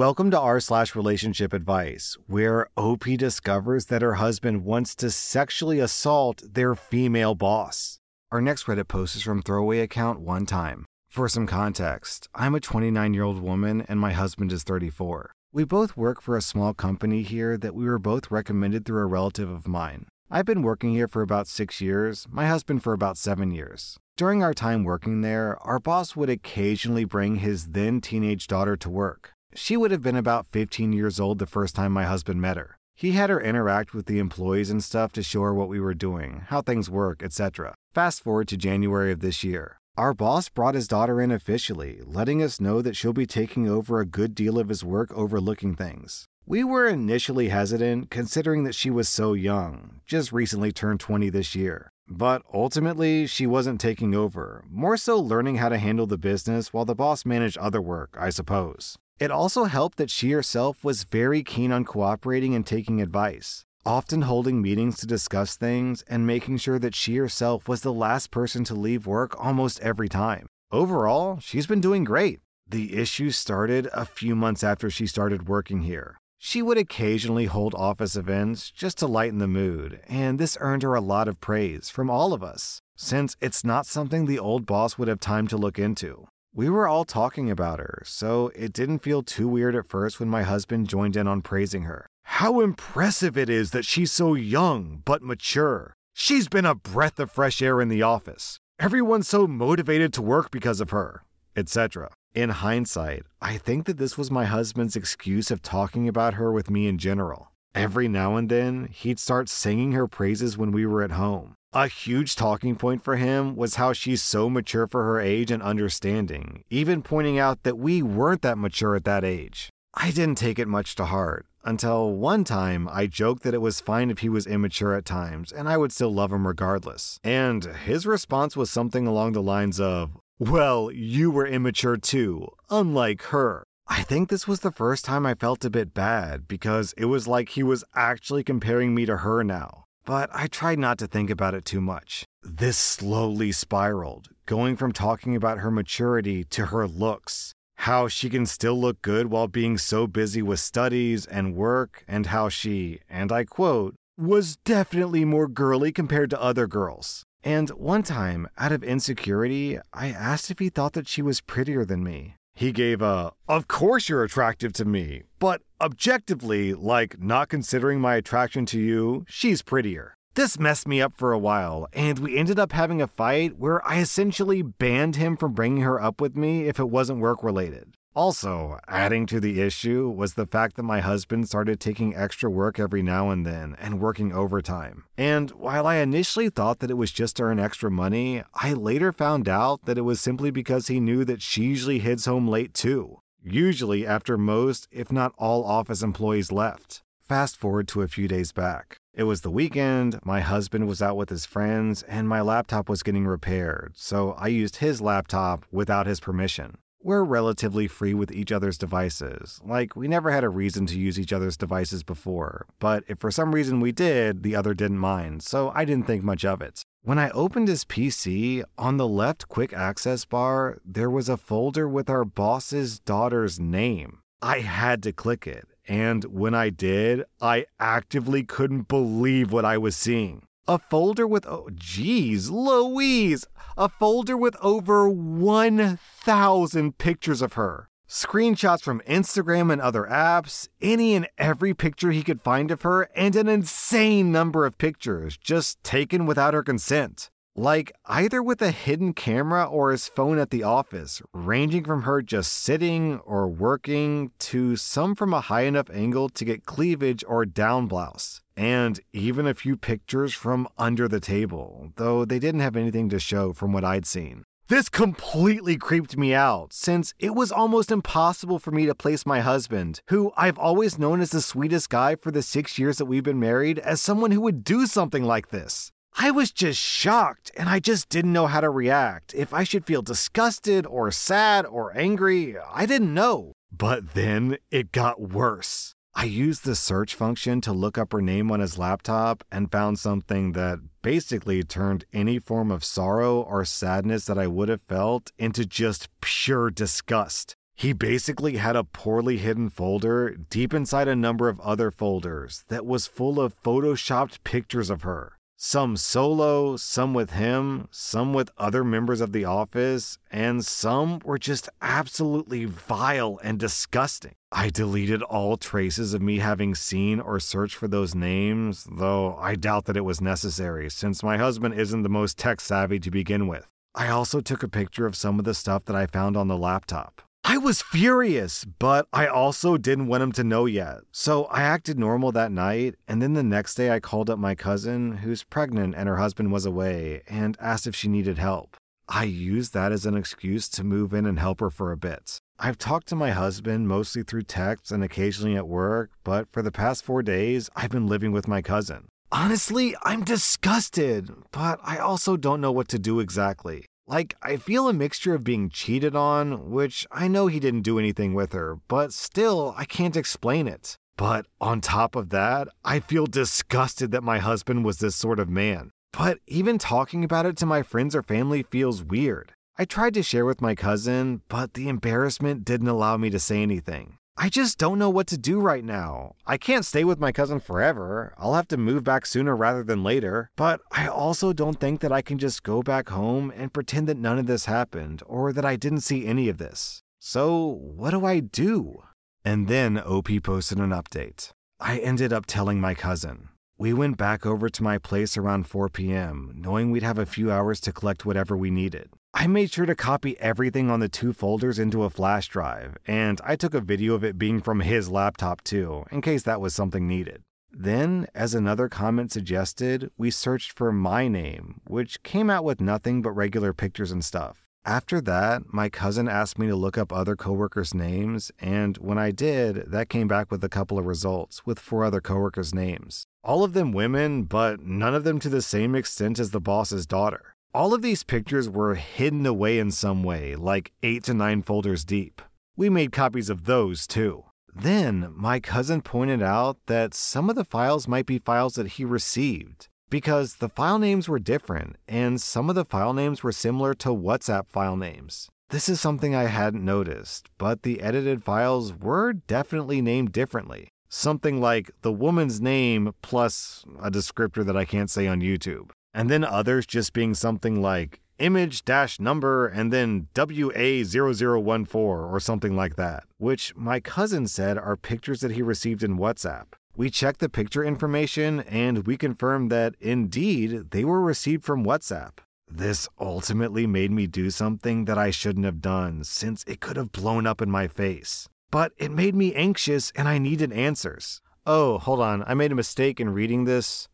Welcome to r slash relationship advice, where OP discovers that her husband wants to sexually assault their female boss. Our next Reddit post is from throwaway account one time. For some context, I'm a 29 year old woman and my husband is 34. We both work for a small company here that we were both recommended through a relative of mine. I've been working here for about six years, my husband for about seven years. During our time working there, our boss would occasionally bring his then teenage daughter to work. She would have been about 15 years old the first time my husband met her. He had her interact with the employees and stuff to show her what we were doing, how things work, etc. Fast forward to January of this year. Our boss brought his daughter in officially, letting us know that she'll be taking over a good deal of his work overlooking things. We were initially hesitant considering that she was so young, just recently turned 20 this year. But ultimately, she wasn't taking over, more so learning how to handle the business while the boss managed other work, I suppose. It also helped that she herself was very keen on cooperating and taking advice, often holding meetings to discuss things and making sure that she herself was the last person to leave work almost every time. Overall, she's been doing great. The issue started a few months after she started working here. She would occasionally hold office events just to lighten the mood, and this earned her a lot of praise from all of us, since it's not something the old boss would have time to look into. We were all talking about her, so it didn't feel too weird at first when my husband joined in on praising her. How impressive it is that she's so young but mature. She's been a breath of fresh air in the office. Everyone's so motivated to work because of her, etc. In hindsight, I think that this was my husband's excuse of talking about her with me in general. Every now and then, he'd start singing her praises when we were at home. A huge talking point for him was how she's so mature for her age and understanding, even pointing out that we weren't that mature at that age. I didn't take it much to heart until one time I joked that it was fine if he was immature at times and I would still love him regardless. And his response was something along the lines of, Well, you were immature too, unlike her. I think this was the first time I felt a bit bad because it was like he was actually comparing me to her now but I tried not to think about it too much. This slowly spiraled, going from talking about her maturity to her looks. How she can still look good while being so busy with studies and work, and how she, and I quote, was definitely more girly compared to other girls. And one time, out of insecurity, I asked if he thought that she was prettier than me. He gave a, Of course you're attractive to me, but objectively, like not considering my attraction to you, she's prettier. This messed me up for a while, and we ended up having a fight where I essentially banned him from bringing her up with me if it wasn't work related. Also, adding to the issue was the fact that my husband started taking extra work every now and then and working overtime. And while I initially thought that it was just to earn extra money, I later found out that it was simply because he knew that she usually heads home late too, usually after most, if not all, office employees left. Fast forward to a few days back. It was the weekend, my husband was out with his friends, and my laptop was getting repaired, so I used his laptop without his permission we're relatively free with each other's devices. Like, we never had a reason to use each other's devices before, but if for some reason we did, the other didn't mind, so I didn't think much of it. When I opened his PC, on the left quick access bar, there was a folder with our boss's daughter's name. I had to click it, and when I did, I actively couldn't believe what I was seeing. A folder with, oh, geez, Louise! A folder with over 1,000 pictures of her. screenshots from Instagram and other apps, any and every picture he could find of her, and an insane number of pictures just taken without her consent. Like either with a hidden camera or his phone at the office, ranging from her just sitting or working to some from a high enough angle to get cleavage or down blouse. And even a few pictures from under the table, though they didn't have anything to show from what I'd seen. This completely creeped me out since it was almost impossible for me to place my husband, who I've always known as the sweetest guy for the six years that we've been married, as someone who would do something like this. I was just shocked and I just didn't know how to react. If I should feel disgusted or sad or angry, I didn't know. But then it got worse. I used the search function to look up her name on his laptop and found something that basically turned any form of sorrow or sadness that I would have felt into just pure disgust. He basically had a poorly hidden folder deep inside a number of other folders that was full of photoshopped pictures of her. Some solo, some with him, some with other members of the office, and some were just absolutely vile and disgusting. I deleted all traces of me having seen or searched for those names, though I doubt that it was necessary since my husband isn't the most tech savvy to begin with. I also took a picture of some of the stuff that I found on the laptop. I was furious, but I also didn't want him to know yet. So I acted normal that night, and then the next day I called up my cousin, who's pregnant and her husband was away, and asked if she needed help. I used that as an excuse to move in and help her for a bit. I've talked to my husband mostly through text and occasionally at work, but for the past four days, I've been living with my cousin. Honestly, I'm disgusted, but I also don't know what to do exactly. Like, I feel a mixture of being cheated on, which I know he didn't do anything with her, but still, I can't explain it. But on top of that, I feel disgusted that my husband was this sort of man. But even talking about it to my friends or family feels weird. I tried to share with my cousin, but the embarrassment didn't allow me to say anything. I just don't know what to do right now. I can't stay with my cousin forever. I'll have to move back sooner rather than later. But I also don't think that I can just go back home and pretend that none of this happened or that I didn't see any of this. So, what do I do? And then OP posted an update. I ended up telling my cousin. We went back over to my place around 4 p.m., knowing we'd have a few hours to collect whatever we needed. I made sure to copy everything on the two folders into a flash drive, and I took a video of it being from his laptop too, in case that was something needed. Then, as another comment suggested, we searched for my name, which came out with nothing but regular pictures and stuff. After that, my cousin asked me to look up other coworkers' names, and when I did, that came back with a couple of results with four other coworkers' names. All of them women, but none of them to the same extent as the boss's daughter. All of these pictures were hidden away in some way, like eight to nine folders deep. We made copies of those too. Then, my cousin pointed out that some of the files might be files that he received, because the file names were different, and some of the file names were similar to WhatsApp file names. This is something I hadn't noticed, but the edited files were definitely named differently. Something like the woman's name plus a descriptor that I can't say on YouTube and then others just being something like image dash number and then WA0014 or something like that, which my cousin said are pictures that he received in WhatsApp. We checked the picture information and we confirmed that indeed they were received from WhatsApp. This ultimately made me do something that I shouldn't have done since it could have blown up in my face. But it made me anxious and I needed answers. Oh, hold on, I made a mistake in reading this.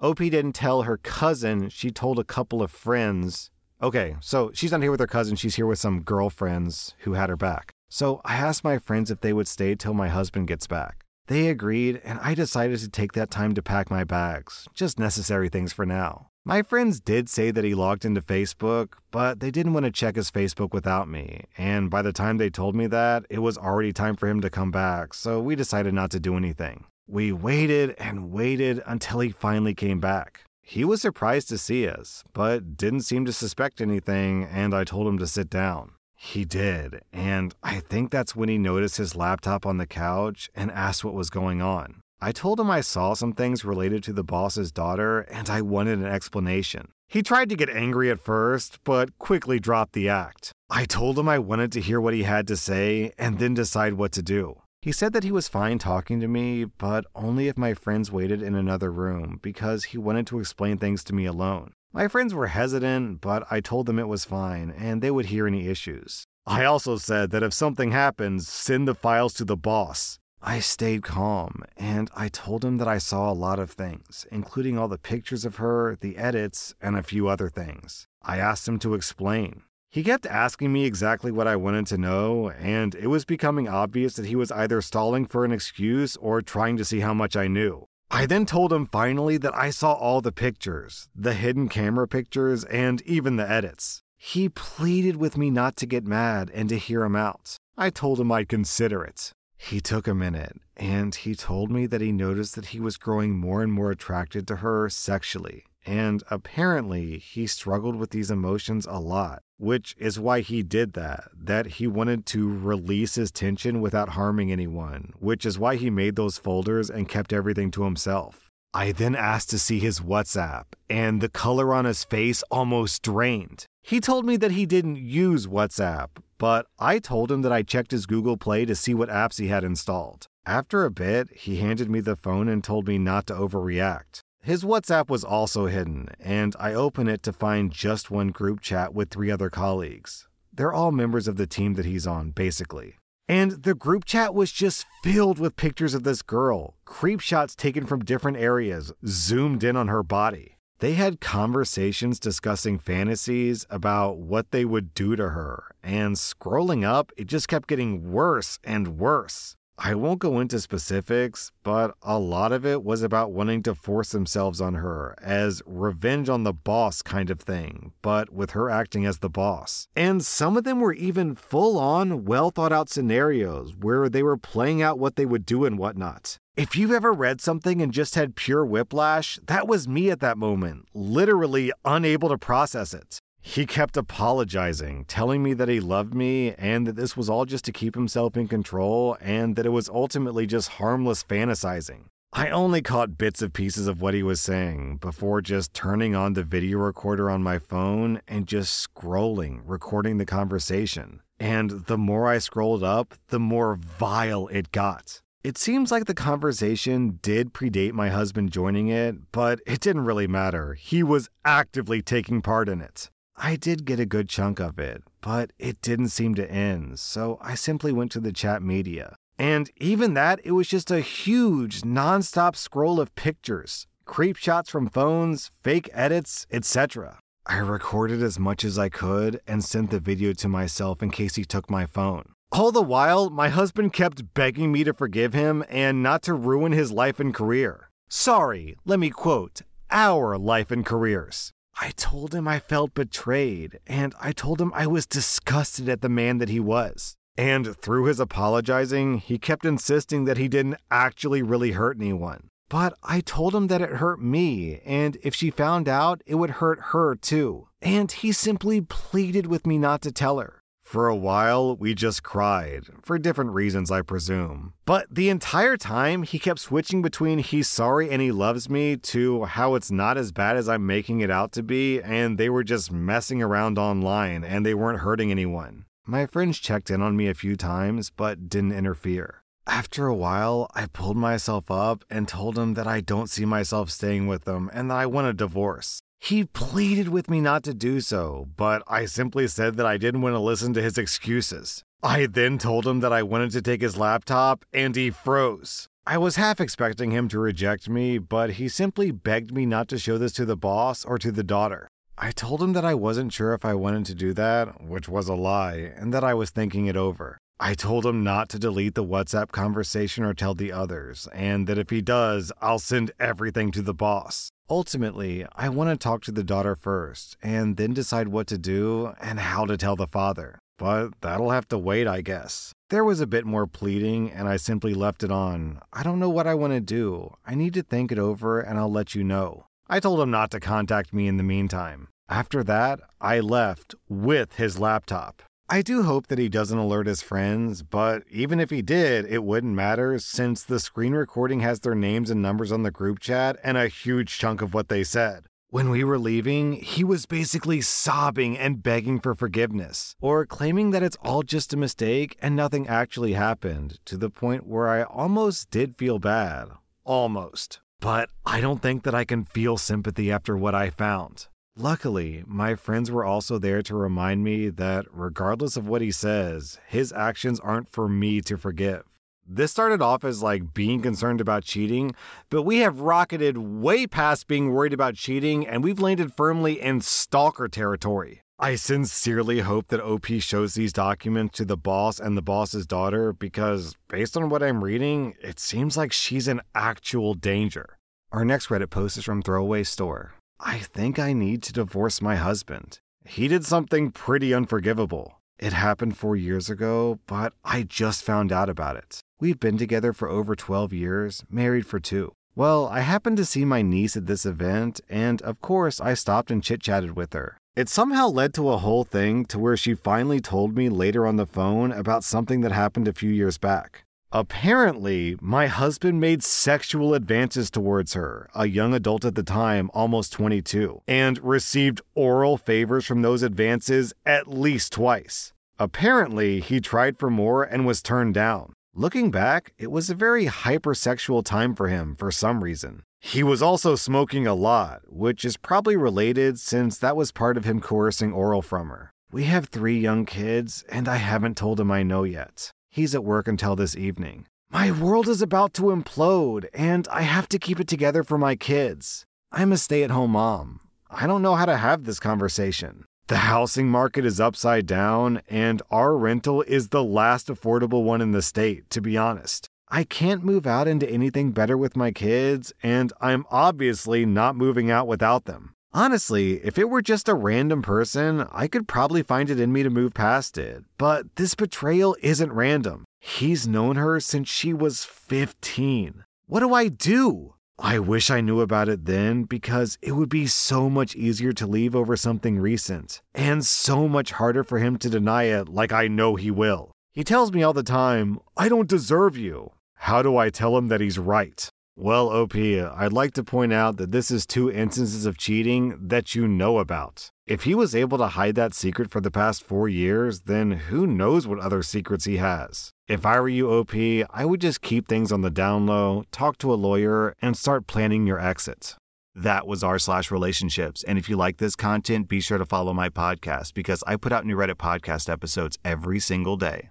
OP didn't tell her cousin, she told a couple of friends. Okay, so she's not here with her cousin, she's here with some girlfriends who had her back. So I asked my friends if they would stay till my husband gets back. They agreed, and I decided to take that time to pack my bags, just necessary things for now. My friends did say that he logged into Facebook, but they didn't want to check his Facebook without me, and by the time they told me that, it was already time for him to come back, so we decided not to do anything. We waited and waited until he finally came back. He was surprised to see us, but didn't seem to suspect anything, and I told him to sit down. He did, and I think that's when he noticed his laptop on the couch and asked what was going on. I told him I saw some things related to the boss's daughter and I wanted an explanation. He tried to get angry at first, but quickly dropped the act. I told him I wanted to hear what he had to say and then decide what to do. He said that he was fine talking to me, but only if my friends waited in another room because he wanted to explain things to me alone. My friends were hesitant, but I told them it was fine and they would hear any issues. I also said that if something happens, send the files to the boss. I stayed calm and I told him that I saw a lot of things, including all the pictures of her, the edits, and a few other things. I asked him to explain. He kept asking me exactly what I wanted to know, and it was becoming obvious that he was either stalling for an excuse or trying to see how much I knew. I then told him finally that I saw all the pictures, the hidden camera pictures, and even the edits. He pleaded with me not to get mad and to hear him out. I told him I'd consider it. He took a minute and he told me that he noticed that he was growing more and more attracted to her sexually. And apparently, he struggled with these emotions a lot, which is why he did that. That he wanted to release his tension without harming anyone, which is why he made those folders and kept everything to himself. I then asked to see his WhatsApp, and the color on his face almost drained. He told me that he didn't use WhatsApp, but I told him that I checked his Google Play to see what apps he had installed. After a bit, he handed me the phone and told me not to overreact. His WhatsApp was also hidden, and I open it to find just one group chat with three other colleagues. They're all members of the team that he's on, basically. And the group chat was just filled with pictures of this girl, creep shots taken from different areas, zoomed in on her body. They had conversations discussing fantasies about what they would do to her, and scrolling up, it just kept getting worse and worse. I won't go into specifics, but a lot of it was about wanting to force themselves on her as revenge on the boss kind of thing, but with her acting as the boss. And some of them were even full on, well thought out scenarios where they were playing out what they would do and whatnot. If you've ever read something and just had pure whiplash, that was me at that moment, literally unable to process it. He kept apologizing, telling me that he loved me and that this was all just to keep himself in control and that it was ultimately just harmless fantasizing. I only caught bits of pieces of what he was saying before just turning on the video recorder on my phone and just scrolling, recording the conversation. And the more I scrolled up, the more vile it got. It seems like the conversation did predate my husband joining it, but it didn't really matter. He was actively taking part in it. I did get a good chunk of it, but it didn't seem to end, so I simply went to the chat media. And even that, it was just a huge, nonstop scroll of pictures, creep shots from phones, fake edits, etc. I recorded as much as I could and sent the video to myself in case he took my phone. All the while, my husband kept begging me to forgive him and not to ruin his life and career. Sorry, let me quote, our life and careers. I told him I felt betrayed, and I told him I was disgusted at the man that he was. And through his apologizing, he kept insisting that he didn't actually really hurt anyone. But I told him that it hurt me, and if she found out, it would hurt her too. And he simply pleaded with me not to tell her. For a while, we just cried, for different reasons, I presume. But the entire time, he kept switching between he's sorry and he loves me to how it's not as bad as I'm making it out to be, and they were just messing around online and they weren't hurting anyone. My friends checked in on me a few times, but didn't interfere. After a while, I pulled myself up and told him that I don't see myself staying with them and that I want a divorce. He pleaded with me not to do so, but I simply said that I didn't want to listen to his excuses. I then told him that I wanted to take his laptop, and he froze. I was half expecting him to reject me, but he simply begged me not to show this to the boss or to the daughter. I told him that I wasn't sure if I wanted to do that, which was a lie, and that I was thinking it over. I told him not to delete the WhatsApp conversation or tell the others, and that if he does, I'll send everything to the boss. Ultimately, I want to talk to the daughter first, and then decide what to do and how to tell the father. But that'll have to wait, I guess. There was a bit more pleading, and I simply left it on. I don't know what I want to do. I need to think it over, and I'll let you know. I told him not to contact me in the meantime. After that, I left with his laptop. I do hope that he doesn't alert his friends, but even if he did, it wouldn't matter since the screen recording has their names and numbers on the group chat and a huge chunk of what they said. When we were leaving, he was basically sobbing and begging for forgiveness, or claiming that it's all just a mistake and nothing actually happened, to the point where I almost did feel bad. Almost. But I don't think that I can feel sympathy after what I found. Luckily, my friends were also there to remind me that regardless of what he says, his actions aren't for me to forgive. This started off as like being concerned about cheating, but we have rocketed way past being worried about cheating and we've landed firmly in stalker territory. I sincerely hope that OP shows these documents to the boss and the boss's daughter because, based on what I'm reading, it seems like she's in actual danger. Our next Reddit post is from Throwaway Store. I think I need to divorce my husband. He did something pretty unforgivable. It happened four years ago, but I just found out about it. We've been together for over 12 years, married for two. Well, I happened to see my niece at this event, and of course, I stopped and chit chatted with her. It somehow led to a whole thing to where she finally told me later on the phone about something that happened a few years back. Apparently, my husband made sexual advances towards her, a young adult at the time, almost 22, and received oral favors from those advances at least twice. Apparently, he tried for more and was turned down. Looking back, it was a very hypersexual time for him for some reason. He was also smoking a lot, which is probably related since that was part of him coercing oral from her. We have three young kids, and I haven't told him I know yet. He's at work until this evening. My world is about to implode, and I have to keep it together for my kids. I'm a stay at home mom. I don't know how to have this conversation. The housing market is upside down, and our rental is the last affordable one in the state, to be honest. I can't move out into anything better with my kids, and I'm obviously not moving out without them. Honestly, if it were just a random person, I could probably find it in me to move past it. But this betrayal isn't random. He's known her since she was 15. What do I do? I wish I knew about it then because it would be so much easier to leave over something recent, and so much harder for him to deny it like I know he will. He tells me all the time, I don't deserve you. How do I tell him that he's right? Well, OP, I'd like to point out that this is two instances of cheating that you know about. If he was able to hide that secret for the past four years, then who knows what other secrets he has. If I were you, OP, I would just keep things on the down low, talk to a lawyer, and start planning your exit. That was r slash relationships. And if you like this content, be sure to follow my podcast because I put out new Reddit podcast episodes every single day.